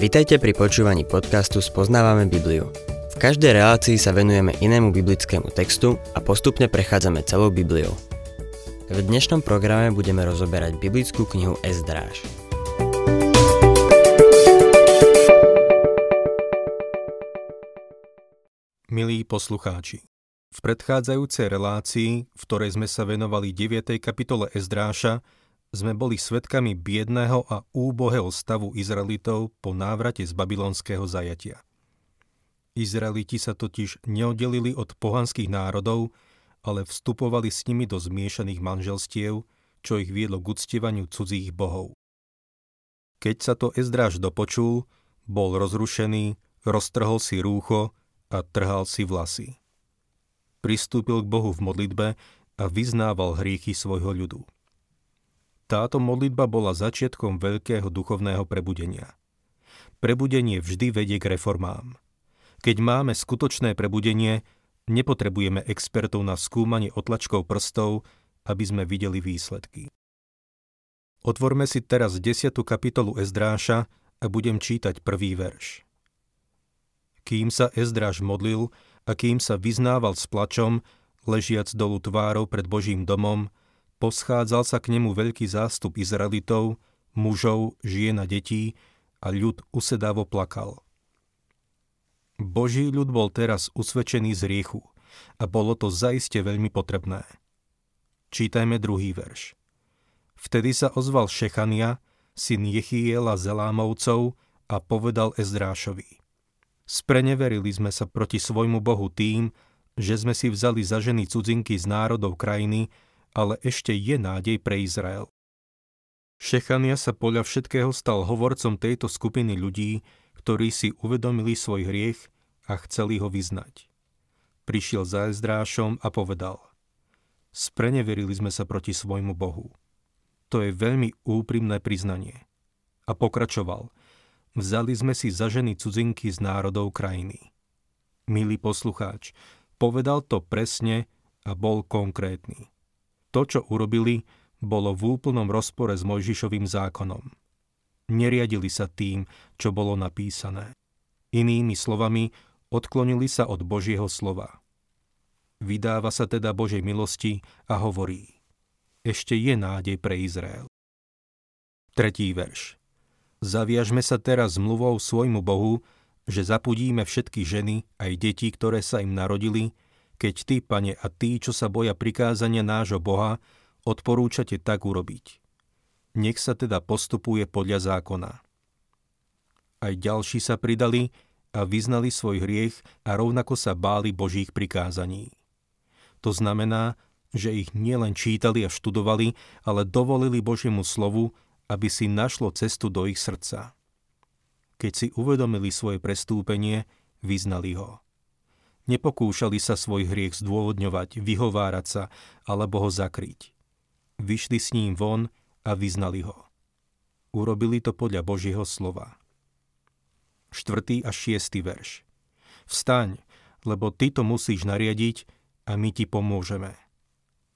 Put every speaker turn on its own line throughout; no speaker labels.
Vitajte pri počúvaní podcastu Spoznávame Bibliu. V každej relácii sa venujeme inému biblickému textu a postupne prechádzame celou Bibliou. V dnešnom programe budeme rozoberať biblickú knihu Ezdráž.
Milí poslucháči, v predchádzajúcej relácii, v ktorej sme sa venovali 9. kapitole Ezdráša, sme boli svetkami biedného a úbohého stavu Izraelitov po návrate z babylonského zajatia. Izraeliti sa totiž neoddelili od pohanských národov, ale vstupovali s nimi do zmiešaných manželstiev, čo ich viedlo k uctievaniu cudzích bohov. Keď sa to Ezdráž dopočul, bol rozrušený, roztrhol si rúcho a trhal si vlasy pristúpil k Bohu v modlitbe a vyznával hriechy svojho ľudu. Táto modlitba bola začiatkom veľkého duchovného prebudenia. Prebudenie vždy vedie k reformám. Keď máme skutočné prebudenie, nepotrebujeme expertov na skúmanie otlačkov prstov, aby sme videli výsledky. Otvorme si teraz 10. kapitolu Ezdráša a budem čítať prvý verš. Kým sa Ezdráž modlil, a kým sa vyznával s plačom, ležiac dolu tvárou pred Božím domom, poschádzal sa k nemu veľký zástup Izraelitov, mužov, žien a detí a ľud usedavo plakal. Boží ľud bol teraz usvedčený z riechu a bolo to zaiste veľmi potrebné. Čítajme druhý verš. Vtedy sa ozval Šechania, syn Jechiela Zelámovcov a povedal Ezdrášovi. Spreneverili sme sa proti svojmu Bohu tým, že sme si vzali za ženy cudzinky z národov krajiny, ale ešte je nádej pre Izrael. Šechania sa podľa všetkého stal hovorcom tejto skupiny ľudí, ktorí si uvedomili svoj hriech a chceli ho vyznať. Prišiel za Ezdrášom a povedal Spreneverili sme sa proti svojmu Bohu. To je veľmi úprimné priznanie. A pokračoval – Vzali sme si za ženy cudzinky z národov krajiny. Milý poslucháč, povedal to presne a bol konkrétny. To, čo urobili, bolo v úplnom rozpore s Mojžišovým zákonom. Neriadili sa tým, čo bolo napísané. Inými slovami, odklonili sa od Božieho slova. Vydáva sa teda Božej milosti a hovorí Ešte je nádej pre Izrael. Tretí verš. Zaviažme sa teraz zmluvou svojmu Bohu, že zapudíme všetky ženy, aj deti, ktoré sa im narodili, keď ty, pane, a tí, čo sa boja prikázania nášho Boha, odporúčate tak urobiť. Nech sa teda postupuje podľa zákona. Aj ďalší sa pridali a vyznali svoj hriech a rovnako sa báli Božích prikázaní. To znamená, že ich nielen čítali a študovali, ale dovolili Božiemu slovu, aby si našlo cestu do ich srdca. Keď si uvedomili svoje prestúpenie, vyznali ho. Nepokúšali sa svoj hriech zdôvodňovať, vyhovárať sa alebo ho zakryť. Vyšli s ním von a vyznali ho. Urobili to podľa Božieho slova. 4. a 6. verš. Vstaň, lebo ty to musíš nariadiť a my ti pomôžeme.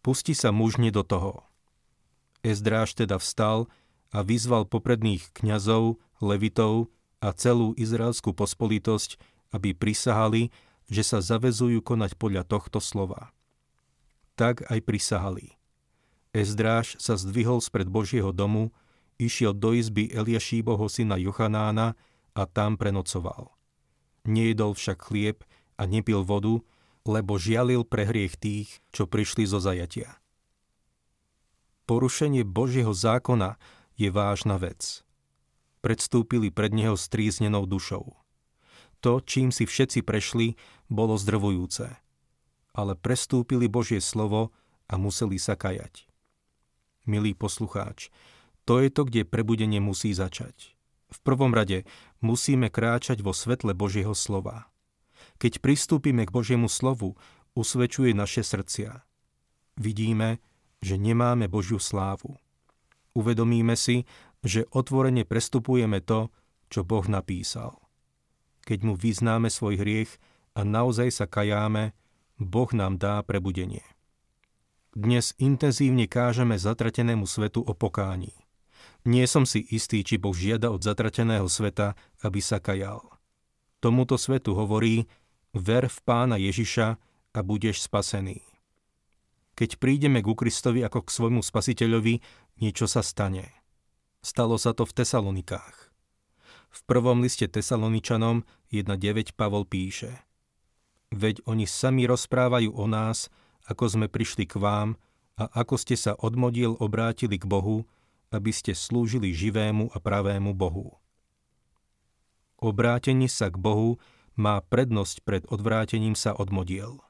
Pusti sa mužne do toho. Ezdráž teda vstal a vyzval popredných kňazov, levitov a celú izraelskú pospolitosť, aby prisahali, že sa zavezujú konať podľa tohto slova. Tak aj prisahali. Ezdráž sa zdvihol spred Božieho domu, išiel do izby Eliašíboho syna Jochanána a tam prenocoval. Nejedol však chlieb a nepil vodu, lebo žialil pre hriech tých, čo prišli zo zajatia. Porušenie Božieho zákona je vážna vec. Predstúpili pred neho stríznenou dušou. To, čím si všetci prešli, bolo zdrvujúce. Ale prestúpili Božie slovo a museli sa kajať. Milý poslucháč, to je to, kde prebudenie musí začať. V prvom rade musíme kráčať vo svetle Božieho slova. Keď pristúpime k Božiemu slovu, usvedčuje naše srdcia. Vidíme, že nemáme Božiu slávu uvedomíme si, že otvorene prestupujeme to, čo Boh napísal. Keď mu vyznáme svoj hriech a naozaj sa kajáme, Boh nám dá prebudenie. Dnes intenzívne kážeme zatratenému svetu o pokání. Nie som si istý, či Boh žiada od zatrateného sveta, aby sa kajal. Tomuto svetu hovorí, ver v pána Ježiša a budeš spasený. Keď prídeme ku Kristovi ako k svojmu spasiteľovi, niečo sa stane. Stalo sa to v Tesalonikách. V prvom liste Tesaloničanom 1.9 Pavol píše Veď oni sami rozprávajú o nás, ako sme prišli k vám a ako ste sa od modiel obrátili k Bohu, aby ste slúžili živému a pravému Bohu. Obrátenie sa k Bohu má prednosť pred odvrátením sa od modiel.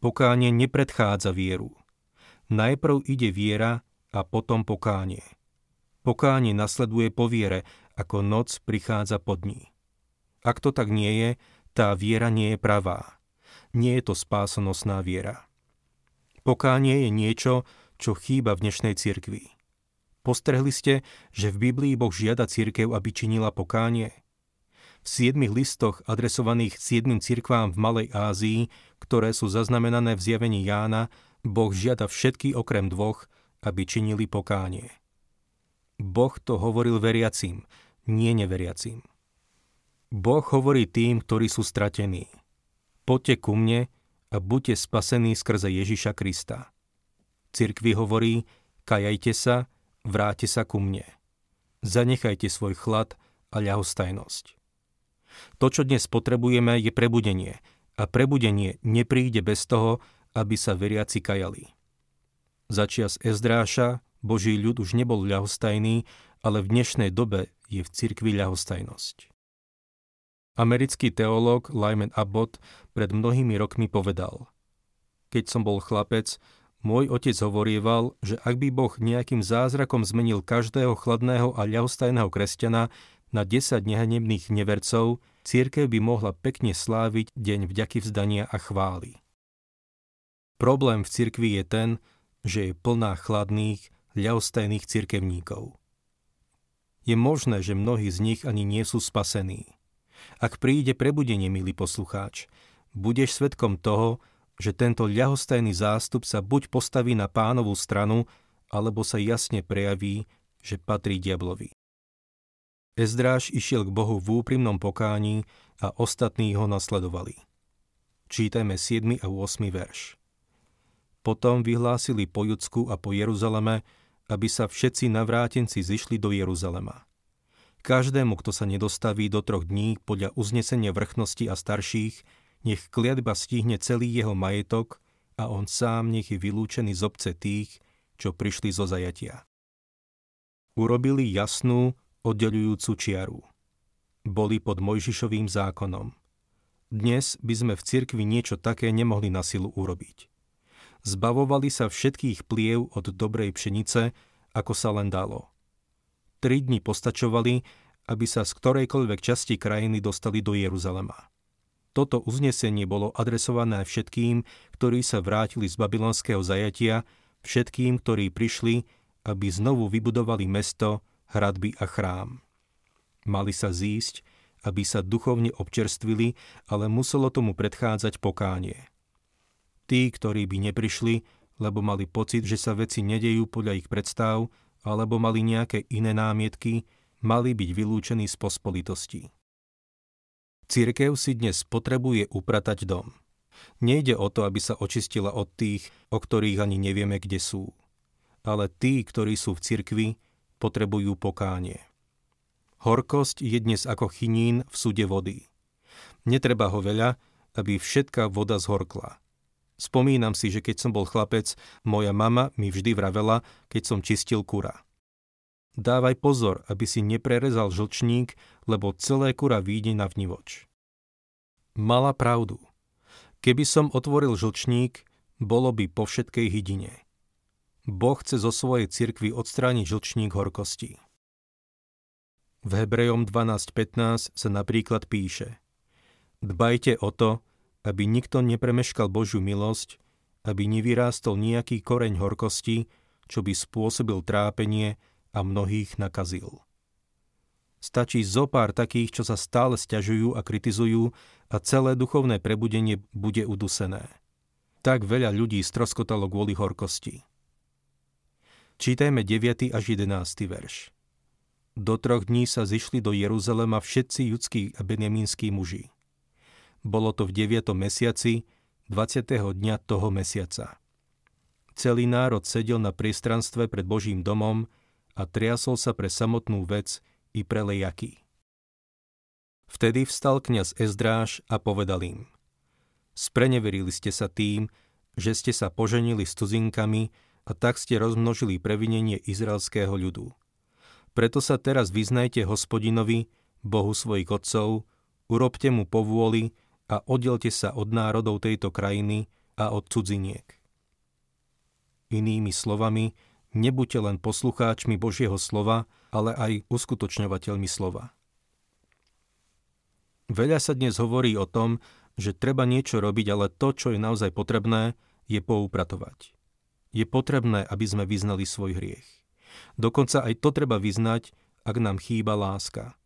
Pokánie nepredchádza vieru. Najprv ide viera a potom pokánie. Pokánie nasleduje po viere, ako noc prichádza po dní. Ak to tak nie je, tá viera nie je pravá. Nie je to spásonosná viera. Pokánie je niečo, čo chýba v dnešnej cirkvi. Postrehli ste, že v Biblii Boh žiada církev, aby činila pokánie? V siedmých listoch adresovaných siedmým cirkvám v Malej Ázii, ktoré sú zaznamenané v zjavení Jána, Boh žiada všetky okrem dvoch, aby činili pokánie. Boh to hovoril veriacím, nie neveriacím. Boh hovorí tým, ktorí sú stratení. Poďte ku mne a buďte spasení skrze Ježiša Krista. Cirkvi hovorí, kajajte sa, vráte sa ku mne. Zanechajte svoj chlad a ľahostajnosť. To, čo dnes potrebujeme, je prebudenie a prebudenie nepríde bez toho, aby sa veriaci kajali. Začias Ezdráša Boží ľud už nebol ľahostajný, ale v dnešnej dobe je v cirkvi ľahostajnosť. Americký teológ Lyman Abbott pred mnohými rokmi povedal Keď som bol chlapec, môj otec hovorieval, že ak by Boh nejakým zázrakom zmenil každého chladného a ľahostajného kresťana na 10 nehanebných nevercov, církev by mohla pekne sláviť deň vďaky vzdania a chvály. Problém v cirkvi je ten, že je plná chladných, ľahostajných cirkevníkov. Je možné, že mnohí z nich ani nie sú spasení. Ak príde prebudenie, milý poslucháč, budeš svetkom toho, že tento ľahostajný zástup sa buď postaví na pánovú stranu, alebo sa jasne prejaví, že patrí diablovi. Ezdráž išiel k Bohu v úprimnom pokání a ostatní ho nasledovali. Čítajme 7. a 8. verš. Potom vyhlásili po Judsku a po Jeruzaleme, aby sa všetci navrátenci zišli do Jeruzalema. Každému, kto sa nedostaví do troch dní podľa uznesenia vrchnosti a starších, nech kliatba stihne celý jeho majetok a on sám nech je vylúčený z obce tých, čo prišli zo zajatia. Urobili jasnú, oddelujúcu čiaru. Boli pod Mojžišovým zákonom. Dnes by sme v cirkvi niečo také nemohli na silu urobiť. Zbavovali sa všetkých pliev od dobrej pšenice, ako sa len dalo. Tri dni postačovali, aby sa z ktorejkoľvek časti krajiny dostali do Jeruzalema. Toto uznesenie bolo adresované všetkým, ktorí sa vrátili z babylonského zajatia, všetkým, ktorí prišli, aby znovu vybudovali mesto, hradby a chrám. Mali sa zísť, aby sa duchovne občerstvili, ale muselo tomu predchádzať pokánie. Tí, ktorí by neprišli, lebo mali pocit, že sa veci nedejú podľa ich predstav, alebo mali nejaké iné námietky, mali byť vylúčení z pospolitosti. Církev si dnes potrebuje upratať dom. Nejde o to, aby sa očistila od tých, o ktorých ani nevieme, kde sú. Ale tí, ktorí sú v cirkvi, potrebujú pokánie. Horkosť je dnes ako chinín v súde vody. Netreba ho veľa, aby všetká voda zhorkla. Spomínam si, že keď som bol chlapec, moja mama mi vždy vravela, keď som čistil kura. Dávaj pozor, aby si neprerezal žlčník, lebo celé kura výjde na vnivoč. Mala pravdu. Keby som otvoril žlčník, bolo by po všetkej hydine. Boh chce zo svojej cirkvi odstrániť žlčník horkosti. V Hebrejom 12.15 sa napríklad píše Dbajte o to, aby nikto nepremeškal Božiu milosť, aby nevyrástol nejaký koreň horkosti, čo by spôsobil trápenie a mnohých nakazil. Stačí zo pár takých, čo sa stále stiažujú a kritizujú a celé duchovné prebudenie bude udusené. Tak veľa ľudí stroskotalo kvôli horkosti. Čítajme 9. až 11. verš. Do troch dní sa zišli do Jeruzalema všetci judskí a benjamínskí muži. Bolo to v 9. mesiaci, 20. dňa toho mesiaca. Celý národ sedel na priestranstve pred Božím domom a triasol sa pre samotnú vec i pre lejaky. Vtedy vstal kňaz Ezdráž a povedal im Spreneverili ste sa tým, že ste sa poženili s cudzinkami a tak ste rozmnožili previnenie izraelského ľudu. Preto sa teraz vyznajte hospodinovi, Bohu svojich otcov, urobte mu povôli a oddelte sa od národov tejto krajiny a od cudziniek. Inými slovami, nebuďte len poslucháčmi Božieho slova, ale aj uskutočňovateľmi slova. Veľa sa dnes hovorí o tom, že treba niečo robiť, ale to, čo je naozaj potrebné, je poupratovať. Je potrebné, aby sme vyznali svoj hriech. Dokonca aj to treba vyznať, ak nám chýba láska.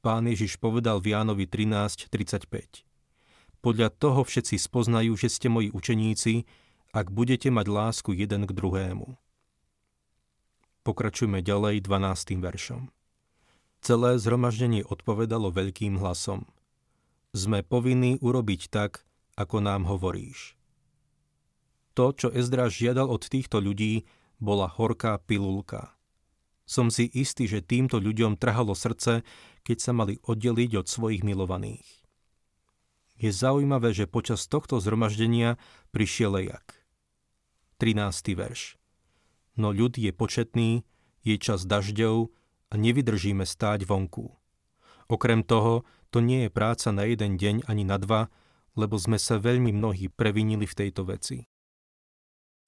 Pán Ježiš povedal v Jánovi 13.35. Podľa toho všetci spoznajú, že ste moji učeníci, ak budete mať lásku jeden k druhému. Pokračujme ďalej 12. veršom. Celé zhromaždenie odpovedalo veľkým hlasom. Sme povinní urobiť tak, ako nám hovoríš. To, čo Ezdra žiadal od týchto ľudí, bola horká pilulka. Som si istý, že týmto ľuďom trhalo srdce, keď sa mali oddeliť od svojich milovaných. Je zaujímavé, že počas tohto zhromaždenia prišiel lejak. 13. verš. No ľud je početný, je čas dažďov a nevydržíme stáť vonku. Okrem toho, to nie je práca na jeden deň ani na dva, lebo sme sa veľmi mnohí previnili v tejto veci.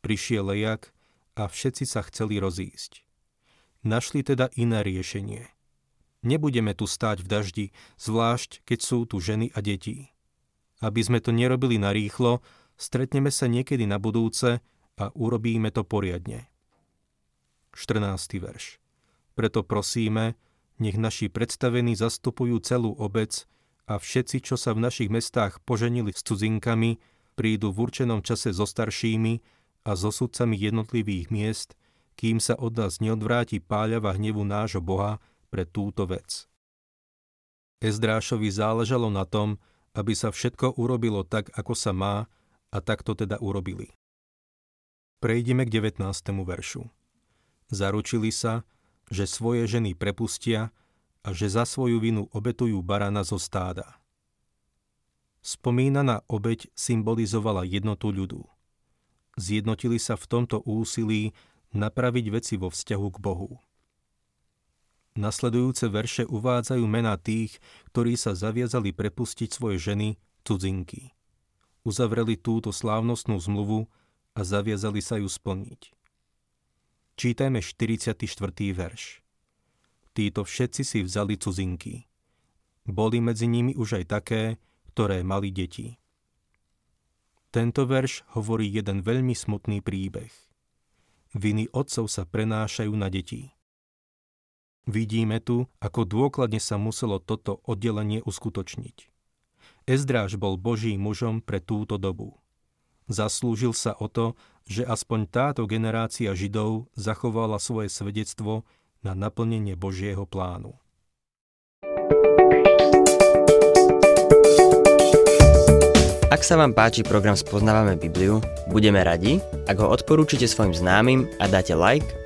Prišiel lejak a všetci sa chceli rozísť. Našli teda iné riešenie. Nebudeme tu stáť v daždi, zvlášť keď sú tu ženy a deti. Aby sme to nerobili narýchlo, stretneme sa niekedy na budúce a urobíme to poriadne. 14. verš. Preto prosíme, nech naši predstavení zastupujú celú obec a všetci, čo sa v našich mestách poženili s cudzinkami, prídu v určenom čase so staršími a so sudcami jednotlivých miest, kým sa od nás neodvráti páľava hnevu nášho Boha pre túto vec. Ezdrášovi záležalo na tom, aby sa všetko urobilo tak, ako sa má, a tak to teda urobili. Prejdeme k 19. veršu. Zaručili sa, že svoje ženy prepustia a že za svoju vinu obetujú barana zo stáda. Spomínaná obeď symbolizovala jednotu ľudu – zjednotili sa v tomto úsilí napraviť veci vo vzťahu k Bohu. Nasledujúce verše uvádzajú mená tých, ktorí sa zaviazali prepustiť svoje ženy, cudzinky. Uzavreli túto slávnostnú zmluvu a zaviazali sa ju splniť. Čítajme 44. verš. Títo všetci si vzali cudzinky. Boli medzi nimi už aj také, ktoré mali deti. Tento verš hovorí jeden veľmi smutný príbeh. Viny otcov sa prenášajú na deti. Vidíme tu, ako dôkladne sa muselo toto oddelenie uskutočniť. Ezdráž bol Božím mužom pre túto dobu. Zaslúžil sa o to, že aspoň táto generácia Židov zachovala svoje svedectvo na naplnenie Božieho plánu.
Ak sa vám páči program Spoznávame Bibliu, budeme radi, ak ho odporúčite svojim známym a dáte like,